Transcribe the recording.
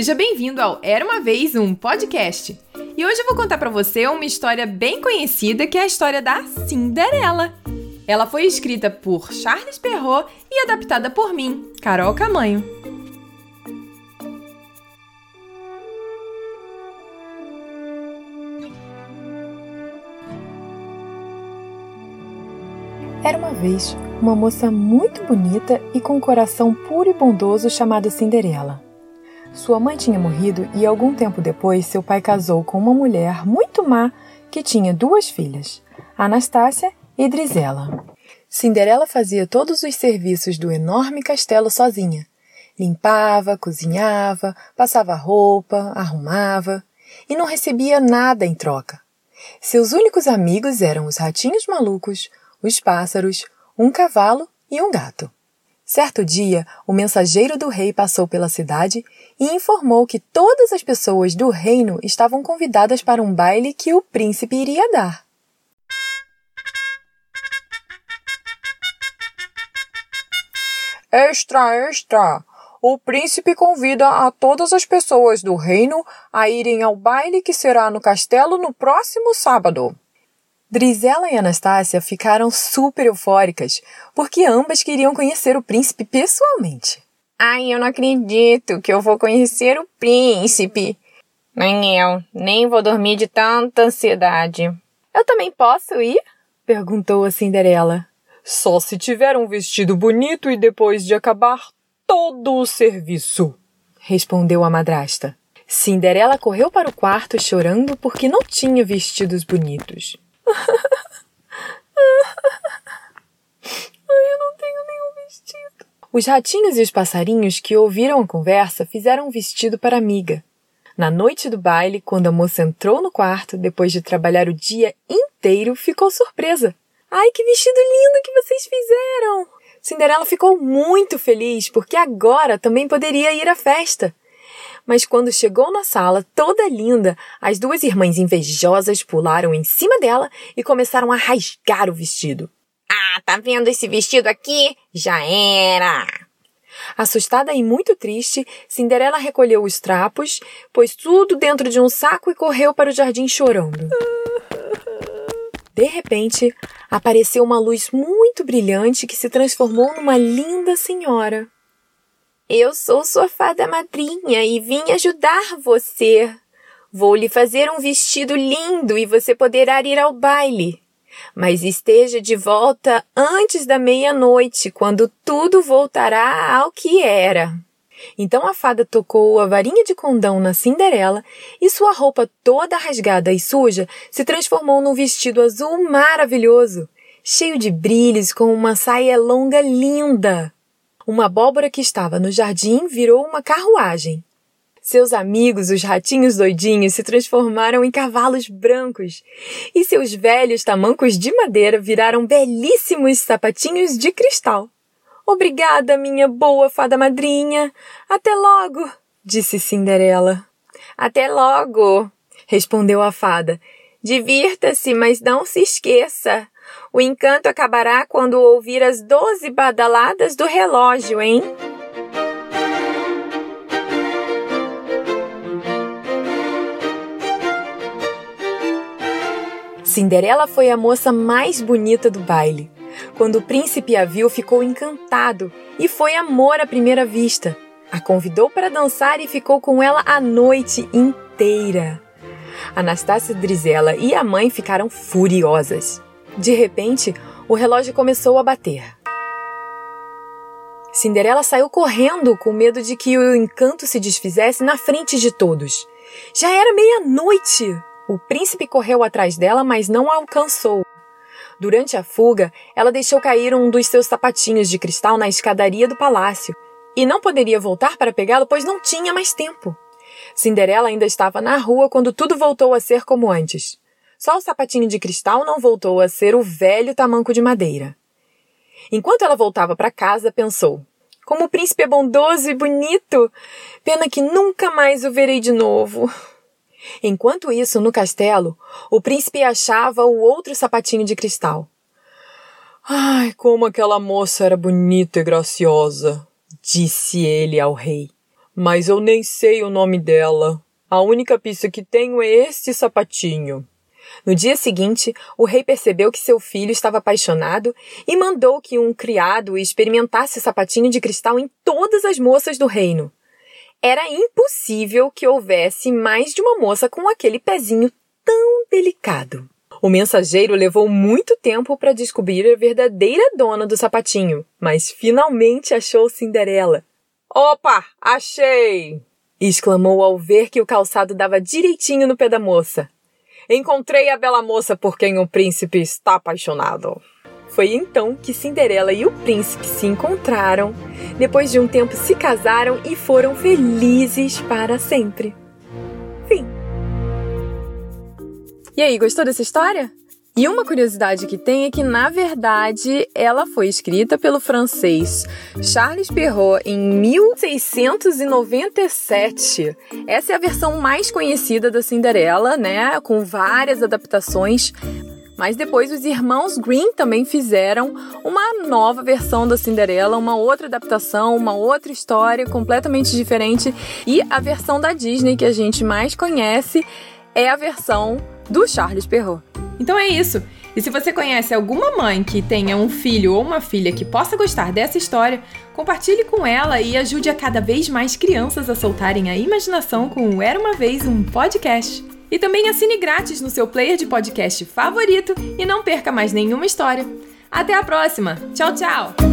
Seja bem-vindo ao Era uma vez um podcast. E hoje eu vou contar para você uma história bem conhecida, que é a história da Cinderela. Ela foi escrita por Charles Perrault e adaptada por mim, Carol Camanho. Era uma vez uma moça muito bonita e com um coração puro e bondoso chamada Cinderela. Sua mãe tinha morrido e algum tempo depois seu pai casou com uma mulher muito má que tinha duas filhas, Anastácia e Drizela. Cinderela fazia todos os serviços do enorme castelo sozinha. Limpava, cozinhava, passava roupa, arrumava e não recebia nada em troca. Seus únicos amigos eram os ratinhos malucos, os pássaros, um cavalo e um gato. Certo dia, o mensageiro do rei passou pela cidade e informou que todas as pessoas do reino estavam convidadas para um baile que o príncipe iria dar. Extra, extra! O príncipe convida a todas as pessoas do reino a irem ao baile que será no castelo no próximo sábado. Drizella e Anastácia ficaram super eufóricas, porque ambas queriam conhecer o príncipe pessoalmente. Ai, eu não acredito que eu vou conhecer o príncipe. Nem eu, nem vou dormir de tanta ansiedade. Eu também posso ir? perguntou a Cinderela. Só se tiver um vestido bonito e depois de acabar todo o serviço, respondeu a madrasta. Cinderela correu para o quarto chorando porque não tinha vestidos bonitos. Ai, eu não tenho nenhum vestido. Os ratinhos e os passarinhos que ouviram a conversa fizeram um vestido para a amiga. Na noite do baile, quando a moça entrou no quarto, depois de trabalhar o dia inteiro, ficou surpresa. Ai, que vestido lindo que vocês fizeram! Cinderela ficou muito feliz porque agora também poderia ir à festa mas quando chegou na sala, toda linda, as duas irmãs invejosas pularam em cima dela e começaram a rasgar o vestido. Ah, tá vendo esse vestido aqui? Já era! Assustada e muito triste, Cinderela recolheu os trapos, pôs tudo dentro de um saco e correu para o jardim chorando. De repente, apareceu uma luz muito brilhante que se transformou numa linda senhora. Eu sou sua fada madrinha e vim ajudar você. Vou lhe fazer um vestido lindo e você poderá ir ao baile. Mas esteja de volta antes da meia-noite, quando tudo voltará ao que era. Então a fada tocou a varinha de condão na Cinderela e sua roupa toda rasgada e suja se transformou num vestido azul maravilhoso, cheio de brilhos com uma saia longa linda. Uma abóbora que estava no jardim virou uma carruagem. Seus amigos, os ratinhos doidinhos, se transformaram em cavalos brancos, e seus velhos tamancos de madeira viraram belíssimos sapatinhos de cristal. Obrigada, minha boa fada madrinha. Até logo, disse Cinderela. Até logo, respondeu a fada. Divirta-se, mas não se esqueça. O encanto acabará quando ouvir as doze badaladas do relógio, hein? Cinderela foi a moça mais bonita do baile. Quando o príncipe a viu, ficou encantado e foi amor à primeira vista. A convidou para dançar e ficou com ela a noite inteira. Anastácia Drizella e a mãe ficaram furiosas. De repente, o relógio começou a bater. Cinderela saiu correndo com medo de que o encanto se desfizesse na frente de todos. Já era meia-noite! O príncipe correu atrás dela, mas não a alcançou. Durante a fuga, ela deixou cair um dos seus sapatinhos de cristal na escadaria do palácio e não poderia voltar para pegá-lo, pois não tinha mais tempo. Cinderela ainda estava na rua quando tudo voltou a ser como antes. Só o sapatinho de cristal não voltou a ser o velho tamanco de madeira. Enquanto ela voltava para casa, pensou: Como o príncipe é bondoso e bonito! Pena que nunca mais o verei de novo. Enquanto isso, no castelo, o príncipe achava o outro sapatinho de cristal. Ai, como aquela moça era bonita e graciosa, disse ele ao rei. Mas eu nem sei o nome dela. A única pista que tenho é este sapatinho. No dia seguinte, o rei percebeu que seu filho estava apaixonado e mandou que um criado experimentasse o sapatinho de cristal em todas as moças do reino. Era impossível que houvesse mais de uma moça com aquele pezinho tão delicado. O mensageiro levou muito tempo para descobrir a verdadeira dona do sapatinho, mas finalmente achou Cinderela. Opa, achei! exclamou ao ver que o calçado dava direitinho no pé da moça. Encontrei a bela moça por quem o príncipe está apaixonado. Foi então que Cinderela e o príncipe se encontraram. Depois de um tempo se casaram e foram felizes para sempre. Fim. E aí, gostou dessa história? E uma curiosidade que tem é que, na verdade, ela foi escrita pelo francês Charles Perrault em 1697. Essa é a versão mais conhecida da Cinderela, né? Com várias adaptações. Mas depois os irmãos Green também fizeram uma nova versão da Cinderela, uma outra adaptação, uma outra história completamente diferente. E a versão da Disney que a gente mais conhece é a versão do Charles Perrault. Então é isso. E se você conhece alguma mãe que tenha um filho ou uma filha que possa gostar dessa história, compartilhe com ela e ajude a cada vez mais crianças a soltarem a imaginação com o Era uma Vez um Podcast. E também assine grátis no seu player de podcast favorito e não perca mais nenhuma história. Até a próxima! Tchau, tchau!